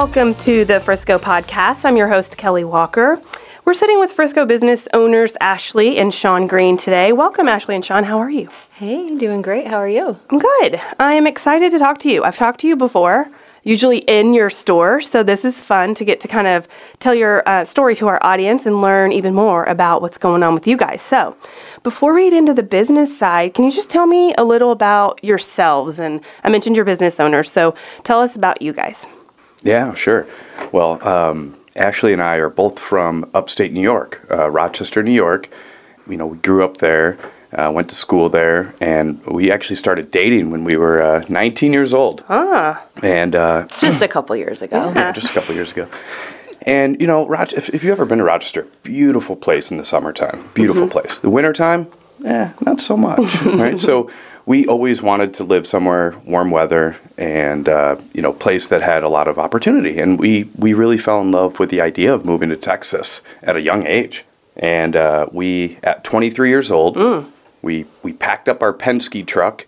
Welcome to the Frisco podcast. I'm your host, Kelly Walker. We're sitting with Frisco business owners Ashley and Sean Green today. Welcome, Ashley and Sean. How are you? Hey, doing great. How are you? I'm good. I am excited to talk to you. I've talked to you before, usually in your store, so this is fun to get to kind of tell your uh, story to our audience and learn even more about what's going on with you guys. So, before we get into the business side, can you just tell me a little about yourselves? And I mentioned your business owners, so tell us about you guys. Yeah, sure. Well, um, Ashley and I are both from upstate New York, uh, Rochester, New York. You know, we grew up there, uh, went to school there, and we actually started dating when we were uh, 19 years old. Ah, And uh, Just a couple years ago. yeah, just a couple years ago. And you know, Roch- if, if you've ever been to Rochester, beautiful place in the summertime, beautiful place. The wintertime, eh, not so much, right? So we always wanted to live somewhere warm weather and uh, you know, place that had a lot of opportunity. And we we really fell in love with the idea of moving to Texas at a young age. And uh, we, at 23 years old, we we packed up our Penske truck.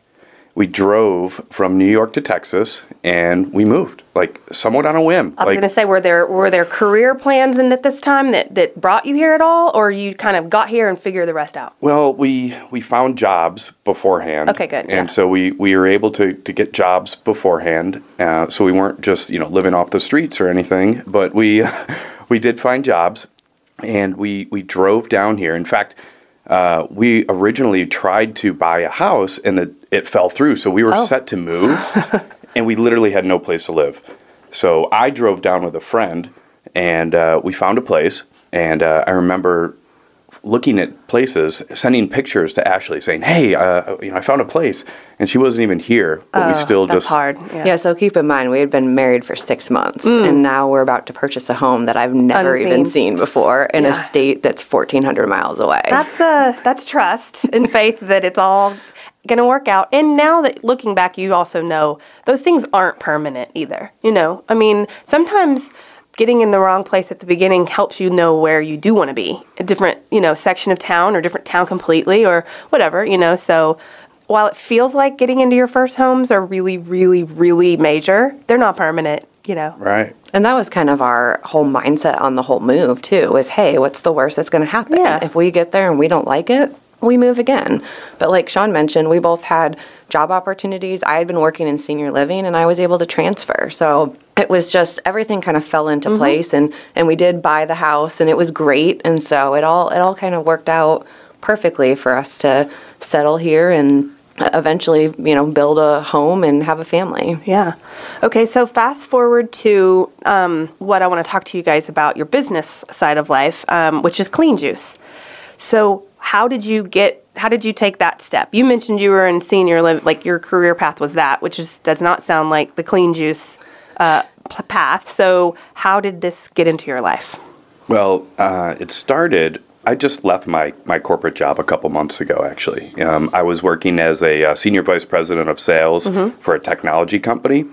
We drove from New York to Texas, and we moved like somewhat on a whim. I was like, going to say, were there were there career plans in at this time that that brought you here at all, or you kind of got here and figured the rest out? Well, we we found jobs beforehand. Okay, good, And yeah. so we we were able to to get jobs beforehand. Uh, so we weren't just you know living off the streets or anything, but we we did find jobs, and we we drove down here. In fact. Uh, we originally tried to buy a house and it, it fell through. So we were Oh. set to move and we literally had no place to live. So I drove down with a friend and uh, we found a place. And uh, I remember looking at places, sending pictures to Ashley saying, "Hey, uh, you know, I found a place," and she wasn't even here, but we still Oh, That's just hard. Yeah. Yeah, so keep in mind, we had been married for six months, and now we're about to purchase a home that I've never even seen before in Yeah. a state that's 1,400 miles away. That's uh that's trust and faith that it's all going to work out. And now that looking back, you also know those things aren't permanent either. You know, I mean, sometimes getting in the wrong place at the beginning helps you know where you do want to be, a different you know section of town or different town completely or whatever. You know, so. While it feels like getting into your first homes are really, really, really major, they're not permanent, you know. right. And that was kind of our whole mindset on the whole move too. Was hey, what's the worst that's going to happen? Yeah. If we get there and we don't like it, we move again. But like Sean mentioned, we both had job opportunities. I had been working in senior living, and I was able to transfer. So it was just everything kind of fell into Mm-hmm. place, and and we did buy the house, and it was great. And so it all it all kind of worked out perfectly for us to settle here and eventually, you know, build a home and have a family. Yeah. Okay, so fast forward to um, what I want to talk to you guys about your business side of life, um, which is Clean Juice. So, how did you get? How did you take that step? You mentioned you were in senior live, like your career path was that, which is does not sound like the Clean Juice uh, path. So, how did this get into your life? Well, uh, it started. I just left my, my corporate job a couple months ago, actually. Um, I was working as a uh, senior vice president of sales for a technology company.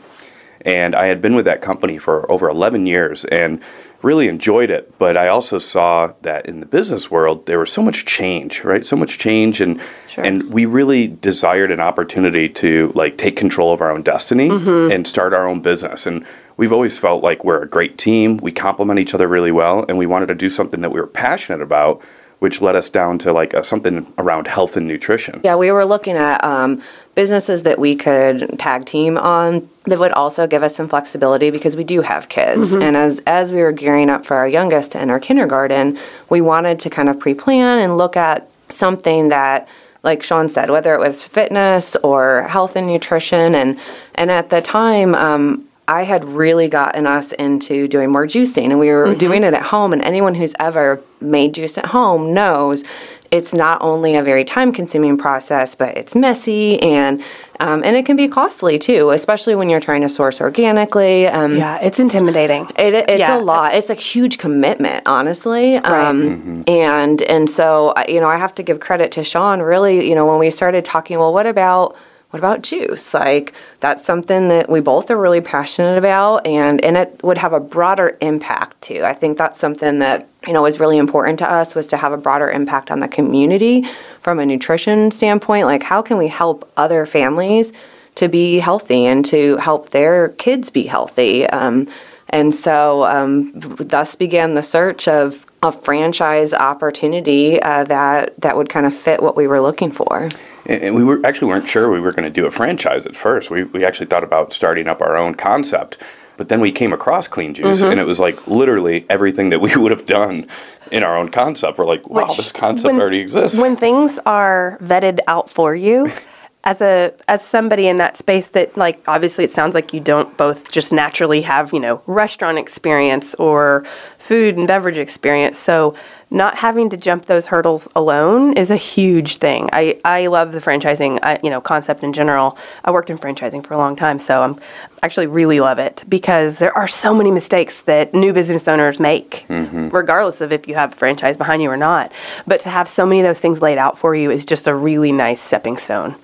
And I had been with that company for over 11 years and really enjoyed it. But I also saw that in the business world, there was so much change, right? So much change. And, Sure. and we really desired an opportunity to like take control of our own destiny mm-hmm. and start our own business. And we've always felt like we're a great team. We complement each other really well, and we wanted to do something that we were passionate about, which led us down to like uh something around health and nutrition. Yeah, we were looking at um, businesses that we could tag team on that would also give us some flexibility because we do have kids. And as as we were gearing up for our youngest to enter kindergarten, we wanted to kind of pre-plan and look at something that like Sean said, whether it was fitness or health and nutrition, and and at the time, um, I had really gotten us into doing more juicing, and we were doing it at home. And anyone who's ever made juice at home knows it's not only a very time-consuming process, but it's messy and um, and it can be costly too, especially when you're trying to source organically. Um, Yeah, it's intimidating. it, it's Yeah, a lot. It's a huge commitment, honestly. Um, And and so I- you know, I have to give credit to Sean. Really, you know, when we started talking, well, what about what about juice? Like that's something that we both are really passionate about, and and it would have a broader impact too. I think that's something that you know was really important to us was to have a broader impact on the community from a nutrition standpoint. Like how can we help other families to be healthy and to help their kids be healthy? Um, And so, um, thus began the search of a franchise opportunity uh, that that would kind of fit what we were looking for. And we were actually weren't sure we were going to do a franchise at first. We, we actually thought about starting up our own concept. But then we came across Clean Juice, Mm-hmm. and it was like literally everything that we would have done in our own concept. We're like, wow, Which, this concept when- already exists. When things are vetted out for you, as a as somebody in that space that like obviously it sounds like you don't both just naturally have, you know, restaurant experience or food and beverage experience. So not having to jump those hurdles alone is a huge thing. I, I love the franchising, I, you know, concept in general. I worked in franchising for a long time, so I'm actually really love it because there are so many mistakes that new business owners make, mm-hmm. regardless of if you have a franchise behind you or not. But to have so many of those things laid out for you is just a really nice stepping stone.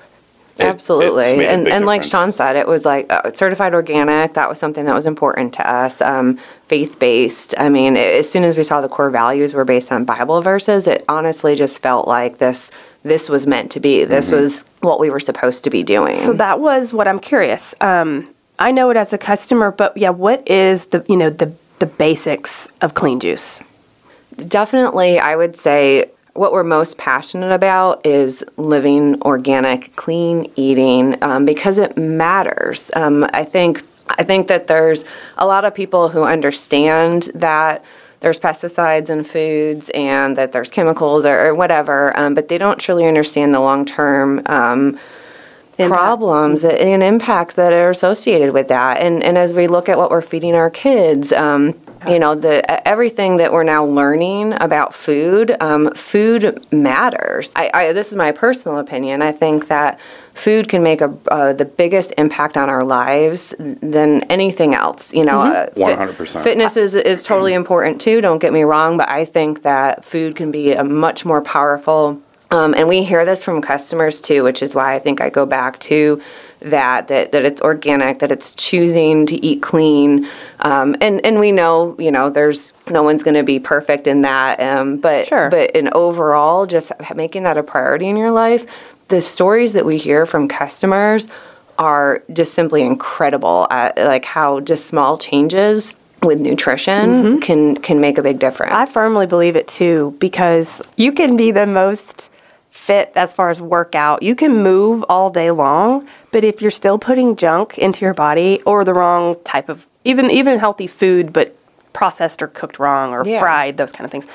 It- Absolutely, made and big and like. Sean said, it was like uh, certified organic. That was something that was important to us. Um, Faith based. I mean, as soon as we saw the core values were based on Bible verses, it honestly just felt like this. This was meant to be. This Mm-hmm. was what we were supposed to be doing. So that was what I'm curious. Um, I know it as a customer, but yeah, what is the you know the the basics of clean juice? Definitely, I would say what we're most passionate about is living organic, clean eating um, because it matters. Um, I think I think that there's a lot of people who understand that there's pesticides in foods and that there's chemicals or, or whatever, um, but they don't truly understand the long term. Um, problems and impacts that are associated with that. And and as we look at what we're feeding our kids, um, you know, the everything that we're now learning about food, um, food matters. I, I this is my personal opinion. I think that food can make a uh, the biggest impact on our lives than anything else. You know, uh, 100%. Fitness is is totally important too. Don't get me wrong, but I think that food can be a much more powerful um, and we hear this from customers too, which is why I think I go back to that that, that it's organic, that it's choosing to eat clean, um, and and we know you know there's no one's going to be perfect in that, um, but Sure. but in overall, just making that a priority in your life, the stories that we hear from customers are just simply incredible at like how just small changes with nutrition can can make a big difference. I firmly believe it too because you can be the most fit as far as workout. You can move all day long, but if you're still putting junk into your body or the wrong type of even even healthy food but processed or cooked wrong or Yeah. fried, those kind of things,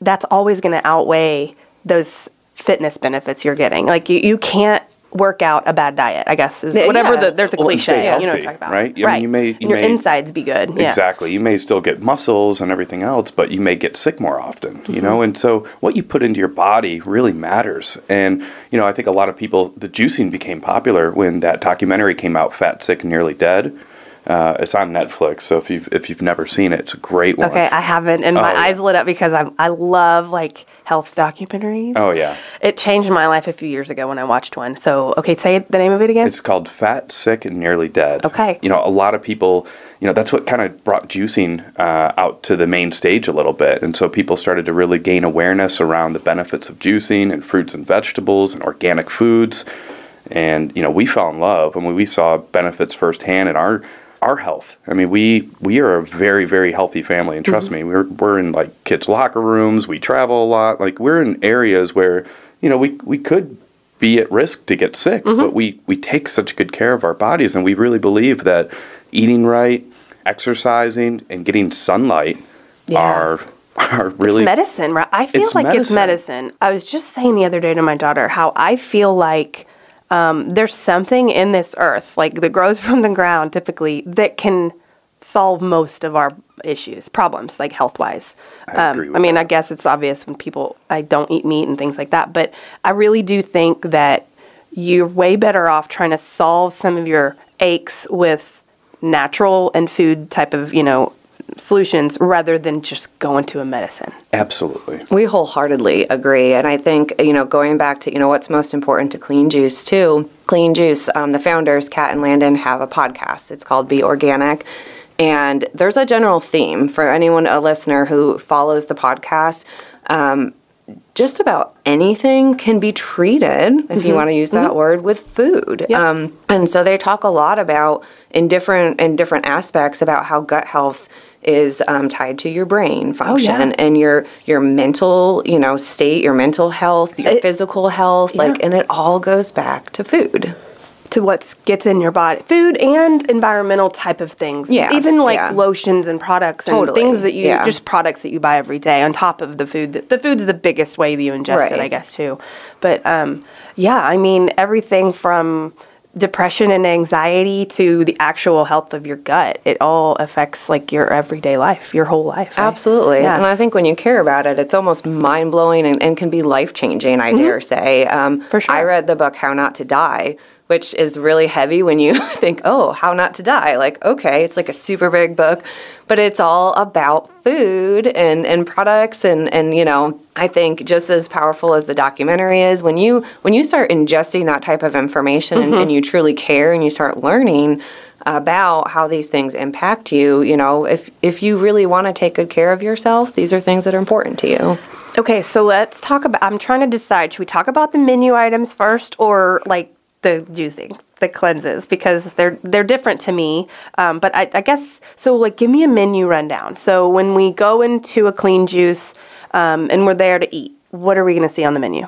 that's always going to outweigh those fitness benefits you're getting. Like you, you can't work out a bad diet, I guess is Yeah, whatever yeah. the there's a Well, cliche, stay you know what I'm talking about. right? I mean, you may- And you your may- insides be good. Yeah. Exactly. You may still get muscles and everything else, but you may get sick more often, you know? And so what you put into your body really matters. And, you know, I think a lot of people, the juicing became popular when that documentary came out, Fat, Sick, and Nearly Dead. Uh, it's on Netflix, so if you've if you've never seen it, it's a great one. Okay, I haven't, and my Oh, yeah. eyes lit up because I'm I love like health documentaries. Oh yeah, It changed my life a few years ago when I watched one. So, okay, say the name of it again. it's called Fat, Sick, and Nearly Dead. Okay. You know, a lot of people, you know, that's what kind of brought juicing uh, out to the main stage a little bit, and so people started to really gain awareness around the benefits of juicing and fruits and vegetables and organic foods. and you know we fell in love when we saw benefits firsthand in our our health. I mean, we we are a very very healthy family, and mm-hmm. trust me, we're we're in like kids' locker rooms. We travel a lot. Like we're in areas where you know we we could be at risk to get sick, mm-hmm. but we we take such good care of our bodies, and we really believe that eating right, exercising, and getting sunlight Yeah. are are really it's medicine, right? I feel It's like it's medicine. medicine. I was just saying the other day to my daughter how I feel like um, there's something in this earth, like that grows from the ground typically, that can solve most of our issues, problems, like health wise. I agree I mean, that. I guess it's obvious when people, I don't eat meat and things like that, but I really do think that you're way better off trying to solve some of your aches with natural and food type of, you know, solutions rather than just going to a medicine. absolutely. We wholeheartedly agree, and I think you know going back to you know what's most important to Clean Juice too. Clean Juice, um, the founders Kat and Landon have a podcast. It's called Be Organic, and there's a general theme for anyone a listener who follows the podcast. Um, just about anything can be treated, if you want to use that word, with food. Um, and so they talk a lot about in different in different aspects about how gut health is um, tied to your brain function and your your mental you know state, your mental health, your It- physical health, like, and it all goes back to food. to what gets in your body food and environmental type of things Yes, even like yeah. lotions and products and Totally, things that you yeah. just products that you buy every day on top of the food the food's the biggest way that you ingest it i guess too but um, yeah i mean everything from depression and anxiety to the actual health of your gut it all affects like your everyday life your whole life right? Absolutely. yeah. And I think when you care about it, it's almost mind blowing and, and can be life changing, I dare say. Um, Mm-hmm. For sure. I read the book How Not to Die, which is really heavy when you think, oh, how not to die. Like, okay, it's like a super big book, but it's all about food and, and products and, and, you know, I think just as powerful as the documentary is, when you when you start ingesting that type of information and, and mm-hmm. you truly care and you start learning about how these things impact you, you know, if if you really want to take good care of yourself, these are things that are important to you. Okay, so let's talk about. I'm trying to decide. Should we talk about the menu items first, or like the juicing, the cleanses, because they're they're different to me. Um, but I, I guess so. Like, give me a menu rundown. So when we go into a clean juice, um, and we're there to eat, what are we going to see on the menu?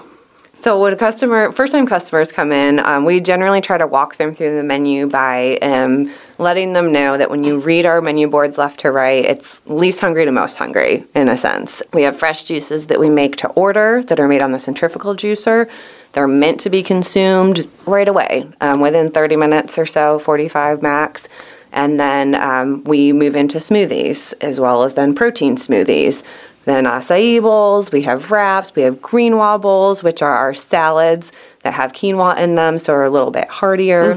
So when customer, first time customers come in, um, we generally try to walk them through the menu by um, letting them know that when you read our menu boards left to right, it's least hungry to most hungry in a sense. We have fresh juices that we make to order that are made on the centrifugal juicer. They're meant to be consumed right away, um, within 30 minutes or so, 45 max. And then um, we move into smoothies as well as then protein smoothies. Then acai bowls, we have wraps, we have quinoa bowls, which are our salads that have quinoa in them, so are a little bit heartier.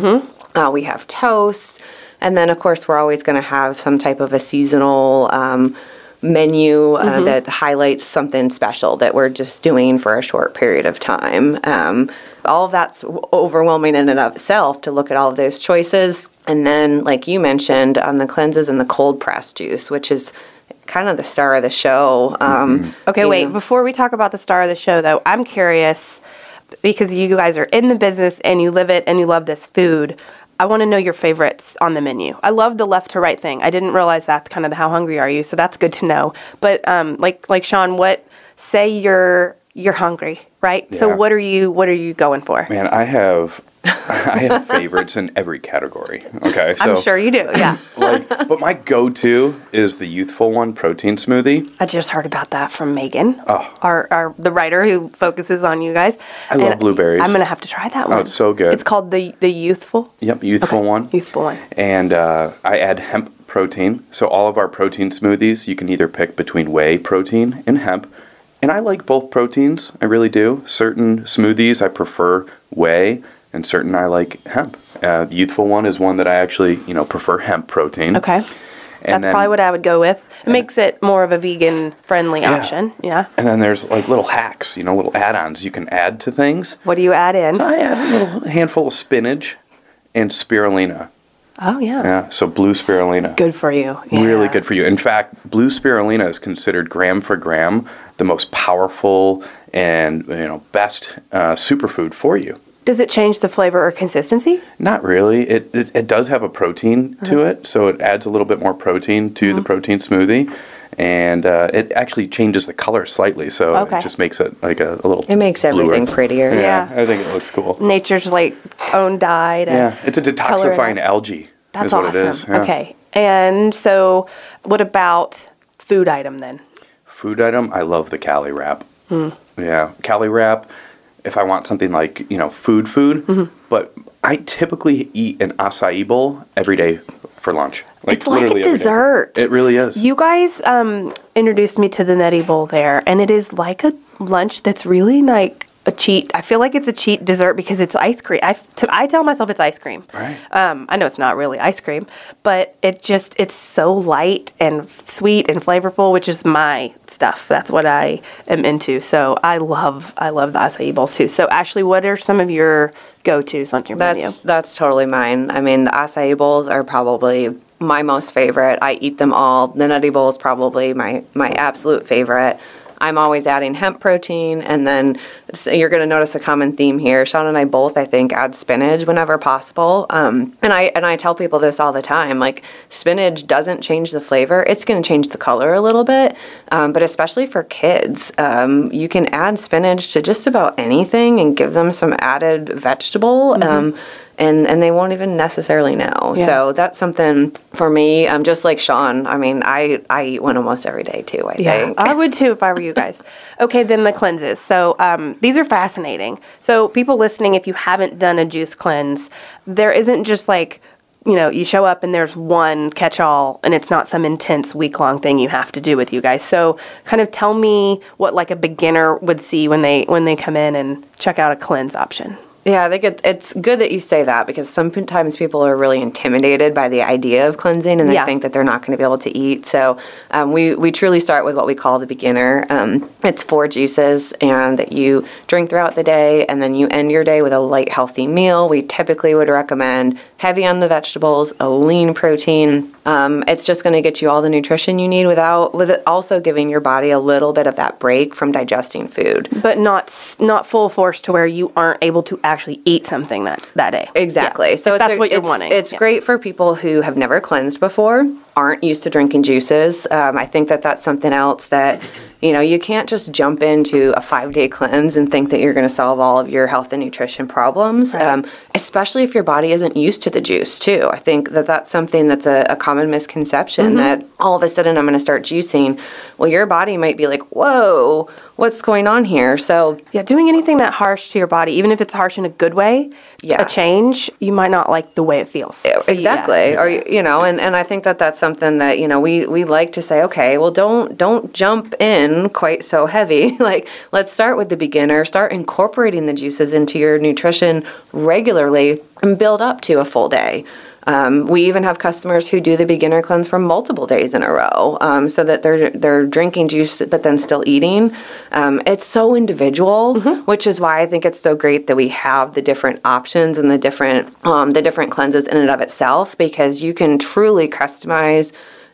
Uh, we have toast. And then, of course, we're always going to have some type of a seasonal um, menu uh, that highlights something special that we're just doing for a short period of time. Um, all of that's overwhelming in and of itself to look at all of those choices. And then, like you mentioned, on the cleanses and the cold press juice, which is kind of the star of the show. Um, Okay, wait. know. Before we talk about the star of the show, though, I'm curious because you guys are in the business and you live it and you love this food. I want to know your favorites on the menu. I love the left to right thing. I didn't realize that kind of the how hungry are you, so that's good to know. But um, like like Sean, what say you're you're hungry, right? So what are you what are you going for? Man, I have I have favorites in every category. Okay, so I'm sure you do. Yeah. like, but my go-to is the youthful one protein smoothie. I just heard about that from Megan, Oh. our, our the writer who focuses on you guys. I love blueberries. I'm gonna have to try that one. Oh, it's so good. It's called the the youthful. Yep, youthful Okay, one. Youthful one. And uh, I add hemp protein. So all of our protein smoothies, you can either pick between whey protein and hemp. And I like both proteins. I really do. Certain smoothies I prefer whey, and certain I like hemp. Uh, the youthful one is one that I actually, you know, prefer hemp protein. Okay. And That's then- probably what I would go with. It makes it more of a vegan friendly option. Yeah. And then there's like little hacks, you know, little add-ons you can add to things. What do you add in? I add a little handful of spinach and spirulina. Oh yeah. Yeah, so blue spirulina. Good for you. Really good for you. In fact, blue spirulina is considered gram for gram the most powerful and you know best uh, superfood for you. Does it change the flavor or consistency? Not really. It, it it does have a protein to it, so it adds a little bit more protein to the protein smoothie, and uh, it actually changes the color slightly. So Okay. it just makes it like a, a little. It makes bluer. everything prettier. Yeah, Yeah. I think it looks cool. Nature's like own dye Yeah, it's a detoxifying algae. That's is what awesome. it is. yeah. Okay. And so what about food item then? Food item, I love the Cali wrap. Hmm. Yeah, Cali wrap. If I want something like you know food, food, Mm-hmm. but I typically eat an acai bowl every day for lunch. It's like a dessert. It really is. You guys um, introduced me to the nutty bowl there, and it is like a lunch that's really like a cheat. I feel like it's a cheat dessert because it's ice cream. I, t- I tell myself it's ice cream. Right. Um, I know it's not really ice cream, but it just it's so light and sweet and flavorful, which is my stuff. That's what I am into. So I love I love the acai bowls too. So Ashley, what are some of your go tos on your menu? That's that's totally mine. I mean, the acai bowls are probably my most favorite. I eat them all. The nutty bowl is probably my my absolute favorite. I'm always adding hemp protein, and then so you're going to notice a common theme here. Sean and I both, I think, add spinach whenever possible. Um, and I and I tell people this all the time. Like spinach doesn't change the flavor; it's going to change the color a little bit. Um, but especially for kids, um, you can add spinach to just about anything and give them some added vegetable. Um, and and they won't even necessarily know. Yeah. So that's something for me. Um, just like Sean, I mean, I I eat one almost every day too. I Yeah, think. I would too if I were you guys. Okay, then the cleanses. So um, these are fascinating. So people listening, if you haven't done a juice cleanse, there isn't just like you know you show up and there's one catch-all and it's not some intense week-long thing you have to do with you guys so kind of tell me what like a beginner would see when they when they come in and check out a cleanse option Yeah, I think it, it's good that you say that because sometimes people are really intimidated by the idea of cleansing and they Yeah. think that they're not going to be able to eat. So um, we, we truly start with what we call the beginner. Um, it's four juices and that you drink throughout the day and then you end your day with a light, healthy meal. We typically would recommend heavy on the vegetables, a lean protein. Um, it's just going to get you all the nutrition you need without with it also giving your body a little bit of that break from digesting food. but not not full force to where you aren't able to actually eat something that that day Exactly. Yeah, So that's a- what you're it's, wanting It's Yeah. great for people who have never cleansed before, aren't used to drinking juices. Um, I think that that's something else that you know you can't just jump into a five day cleanse and think that you're going to solve all of your health and nutrition problems. Right. Um, especially if your body isn't used to the juice too. I think that that's something that's a, a common misconception Mm-hmm. that all of a sudden I'm going to start juicing. Well, your body might be like, whoa, what's going on here? So Yeah, doing anything that harsh to your body, even if it's harsh in a good way, a change, you might not like the way it feels. So, yeah. exactly or you you know and, and i think that that's something that you know we we like to say okay well don't don't jump in quite so heavy like let's start with the beginner start incorporating the juices into your nutrition regularly and build up to a full day um, we even have customers who do the beginner cleanse for multiple days in a row, um, so that they're they're drinking juice but then still eating. Um, it's so individual, which is why I think it's so great that we have the different options and the different um, the different cleanses in and of itself because you can truly customize,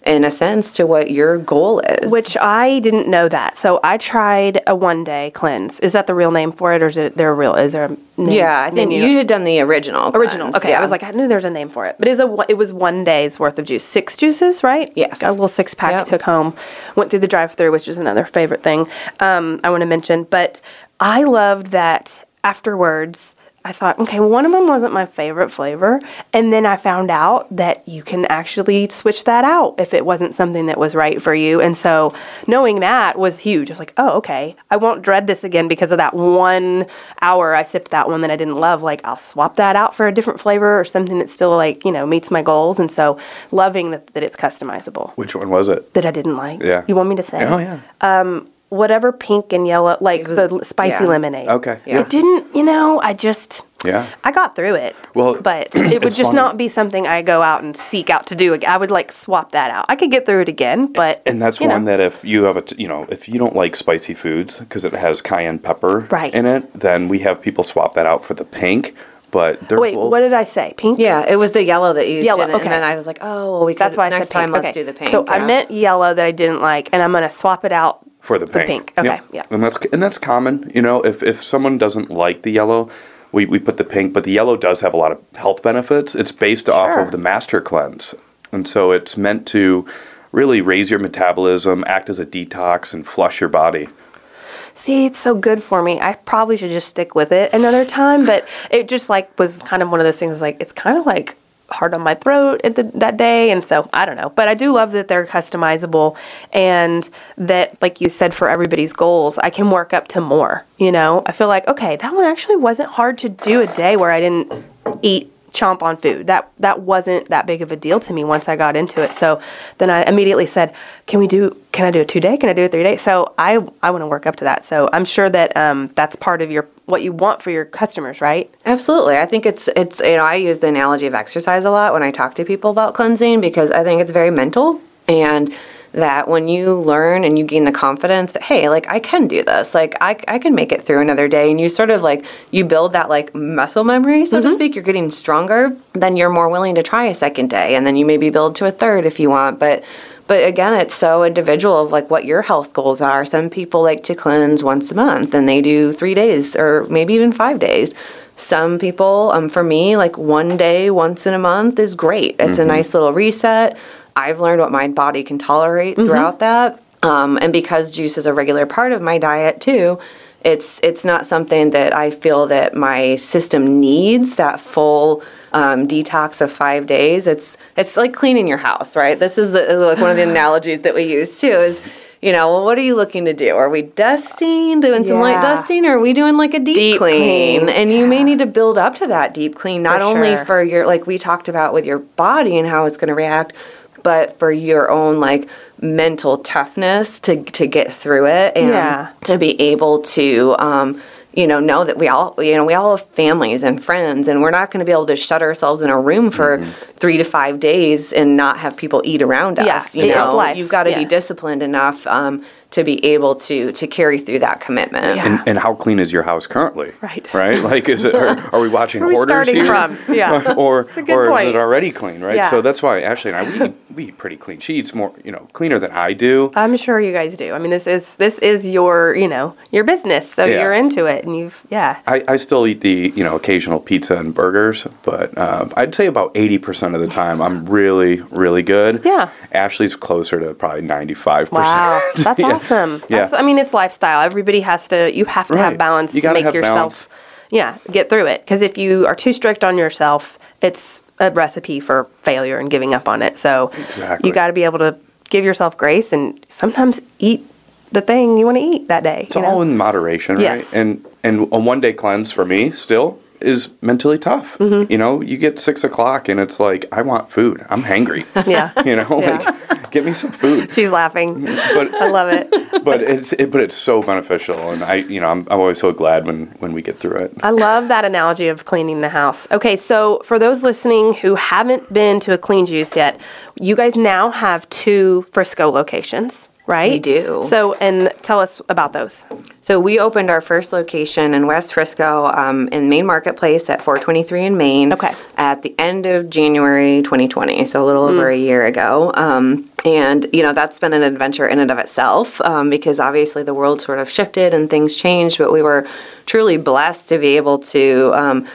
in a sense, to what your goal is. Which I didn't know that. So I tried a one day cleanse. Is that the real name for it or is it there a real is there a name? yeah, I think name you had done the original. original. cleanse, Okay, I was like, I knew there was a name for it, but it's a it was one day's worth of juice, six juices, right? Yes. got a little six pack, Yep. took home, went through the drive-through, which is another favorite thing um, I want to mention. But I loved that afterwards. I thought, okay, one of them wasn't my favorite flavor, and then I found out that you can actually switch that out if it wasn't something that was right for you. And so, knowing that was huge. I was like, oh, okay, I won't dread this again because of that one hour I sipped that one that I didn't love. Like, I'll swap that out for a different flavor or something that still like you know meets my goals. And so, loving that, that it's customizable. Which one was it? That I didn't like. Yeah. You want me to say? Oh yeah. Um, Whatever pink and yellow, like was- the spicy yeah. lemonade. Okay. Yeah. It didn't. You know, I just. Yeah. I got through it. Well, but it would just funny. not be something I go out and seek out to do. ag- I would like swap that out. I could get through it again, but And that's one know. that if you have a, t- you know, if you don't like spicy foods because it has cayenne pepper Right. in it, then we have people swap that out for the pink. But they're Wait, both, what did I say? Pink. Yeah, it was the yellow that you Yellow, didn't, okay. and then I was like, oh, well, we could, That's why I next said time pink. let's okay. do the pink. So I meant yellow that I didn't like, and I'm gonna swap it out for the the pink. pink. Okay, yeah. And that's and that's common. You know, if if someone doesn't like the yellow, we, we put the pink, but the yellow does have a lot of health benefits. It's based off of the master cleanse. And so it's meant to really raise your metabolism, act as a detox and flush your body. See, it's so good for me. I probably should just stick with it another time, but it just like was kind of one of those things. Like it's kind of like hard on my throat at the, that day, and so I don't know. But I do love that they're customizable, and that, like you said, for everybody's goals, I can work up to more. You know, I feel like okay, that one actually wasn't hard to do a day where I didn't eat chomp on food. That that wasn't that big of a deal to me once I got into it. So then I immediately said, "Can we do? Can I do a two day? Can I do a three day?" So I I want to work up to that. So I'm sure that um, that's part of your what you want for your customers, right? Absolutely. I think it's it's you know I use the analogy of exercise a lot when I talk to people about cleansing because I think it's very mental and that when you learn and you gain the confidence that hey like I can do this like I, I can make it through another day and you sort of like you build that like muscle memory so to speak you're getting stronger then you're more willing to try a second day and then you maybe build to a third if you want but but again, it's so individual of like what your health goals are. Some people like to cleanse once a month and they do three days or maybe even five days. Some people, um, for me, like one day once in a month is great. It's a nice little reset. I've learned what my body can tolerate throughout that. Um, and because juice is a regular part of my diet too, it's it's not something that I feel that my system needs that full um, detox of five days. It's it's like cleaning your house, right? This is the, like one of the analogies that we use too. Is you know, well, what are you looking to do? Are we dusting, doing some light dusting, or are we doing like a deep, Deep clean? clean, And you may need to build up to that deep clean, not For only sure. for your like we talked about with your body and how it's going to react, but for your own like mental toughness to to get through it and Yeah. to be able to um, you know know that we all you know we all have families and friends and we're not going to be able to shut ourselves in a room for three to five days and not have people eat around Yeah, us you know life. you've got to Yeah. be disciplined enough um, to be able to to carry through that commitment Yeah. And, and how clean is your house currently? Right. Right? Like, is it? Are, are we watching Where are we hoarders starting here? from? Yeah. or or point. is it already clean? Right. Yeah. So that's why Ashley and I we eat, we eat pretty clean. She eats more, you know, cleaner than I do. I'm sure you guys do. I mean, this is this is your you know your business, so Yeah. you're into it, and you've yeah. I, I still eat the you know occasional pizza and burgers, but um, I'd say about eighty percent of the time I'm really really good. Yeah. Ashley's closer to probably ninety five percent. Wow, percent. that's awesome. That's, Yeah. I mean, it's lifestyle. Everybody has to. You have to have balance You to make yourself, yeah, get through it. Because if you are too strict on yourself, it's a recipe for failure and giving up on it. So Exactly. you got to be able to give yourself grace and sometimes eat the thing you want to eat that day. It's you know? all in moderation, Yes. right? And and a one day cleanse for me still is mentally tough. Mm-hmm. You know, you get six o'clock and it's like I want food. I'm hangry. Yeah. you know, Yeah. like get me some food. She's laughing. But I love it. but it's it, but it's so beneficial, and I you know I'm, I'm always so glad when when we get through it. I love that analogy of cleaning the house. Okay, so for those listening who haven't been to a Clean Juice yet, you guys now have two Frisco locations, right? We do. So, and tell us about those. So we opened our first location in West Frisco um, in Main Marketplace at 423 in Main. Okay. At the end of January 2020, so a little over a year ago. Um, and you know that's been an adventure in and of itself um, because obviously the world sort of shifted and things changed, but we were truly blessed to be able to. Um,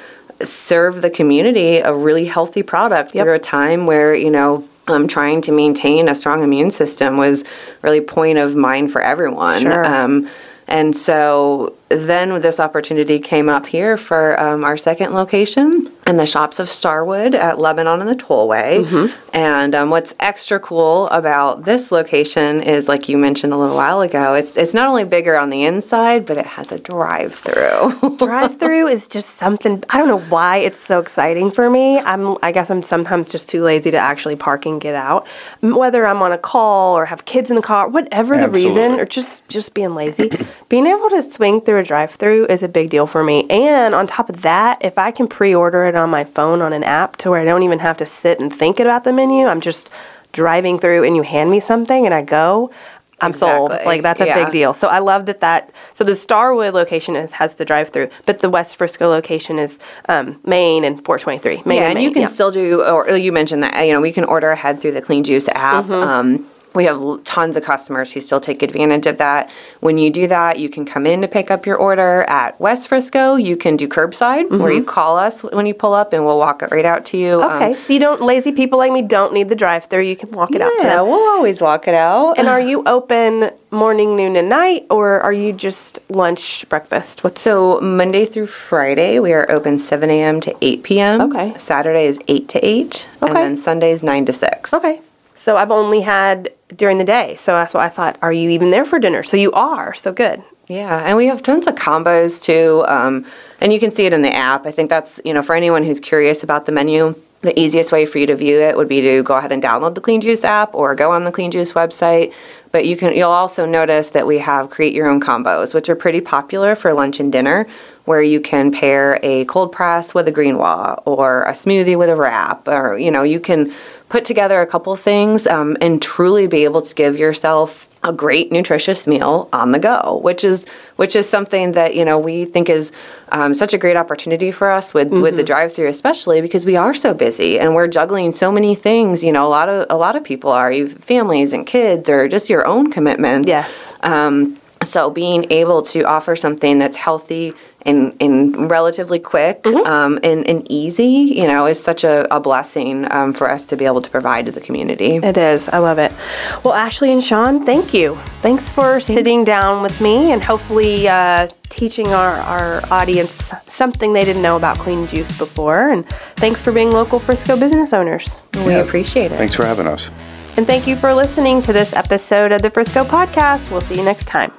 serve the community a really healthy product Yep. through a time where you know um, trying to maintain a strong immune system was really point of mind for everyone Sure. um, and so then this opportunity came up here for um, our second location in the shops of Starwood at Lebanon and the Tollway. And um, what's extra cool about this location is, like you mentioned a little while ago, it's it's not only bigger on the inside, but it has a drive-through. Drive through is just something, I don't know why it's so exciting for me. I'm, I guess I'm sometimes just too lazy to actually park and get out. Whether I'm on a call or have kids in the car, whatever the reason, or just, just being lazy, being able to swing through a drive through is a big deal for me. And on top of that, if I can pre order it on my phone on an app to where I don't even have to sit and think about the menu, I'm just driving through and you hand me something and I go. I'm sold. Like that's a Yeah. big deal. So I love that that. So the Starwood location is, has the drive-through, but the West Frisco location is um, Main and 423. Main yeah, and and you can yeah. still do, or you mentioned that, you know, we can order ahead through the Clean Juice app. Mm-hmm. Um, we have tons of customers who still take advantage of that. When you do that, you can come in to pick up your order at West Frisco. You can do curbside, where you call us when you pull up, and we'll walk it right out to you. Um, Mm-hmm. Okay, so you don't lazy people like me don't need the drive-through. You can walk it out to yeah, we'll always walk it out. And are you open morning, noon, and night, or are you just lunch, breakfast? What's So Monday through Friday, we are open 7 a.m. to 8 p.m. Okay. Saturday is 8 to 8. okay. And then Sundays 9 to 6. okay? So I've only had during the day, so that's why I thought, are you even there for dinner? So you are. So good. Yeah, and we have tons of combos too. Um, and you can see it in the app. I think that's, you know, for anyone who's curious about the menu, the easiest way for you to view it would be to go ahead and download the Clean Juice app or go on the Clean Juice website. But you can you'll also notice that we have create your own combos, which are pretty popular for lunch and dinner, where you can pair a cold press with a quinoa bowl or a smoothie with a wrap or you know, you can put together a couple things um, and truly be able to give yourself a great nutritious meal on the go, which is which is something that you know we think is um, such a great opportunity for us with with the drive through, especially because we are so busy and we're juggling so many things. You know, a lot of a lot of people are families and kids or just your own commitments. Yes. Um, so being able to offer something that's healthy and, and relatively quick um, and, and easy, you know, is such a, a blessing um, for us to be able to provide to the community. It is. I love it. Well, Ashley and Sean, thank you. Thanks for sitting down with me and hopefully uh, teaching our, our audience something they didn't know about clean juice before. And thanks for being local Frisco business owners. We appreciate it. Thanks for having us. And thank you for listening to this episode of the Frisco Podcast. We'll see you next time.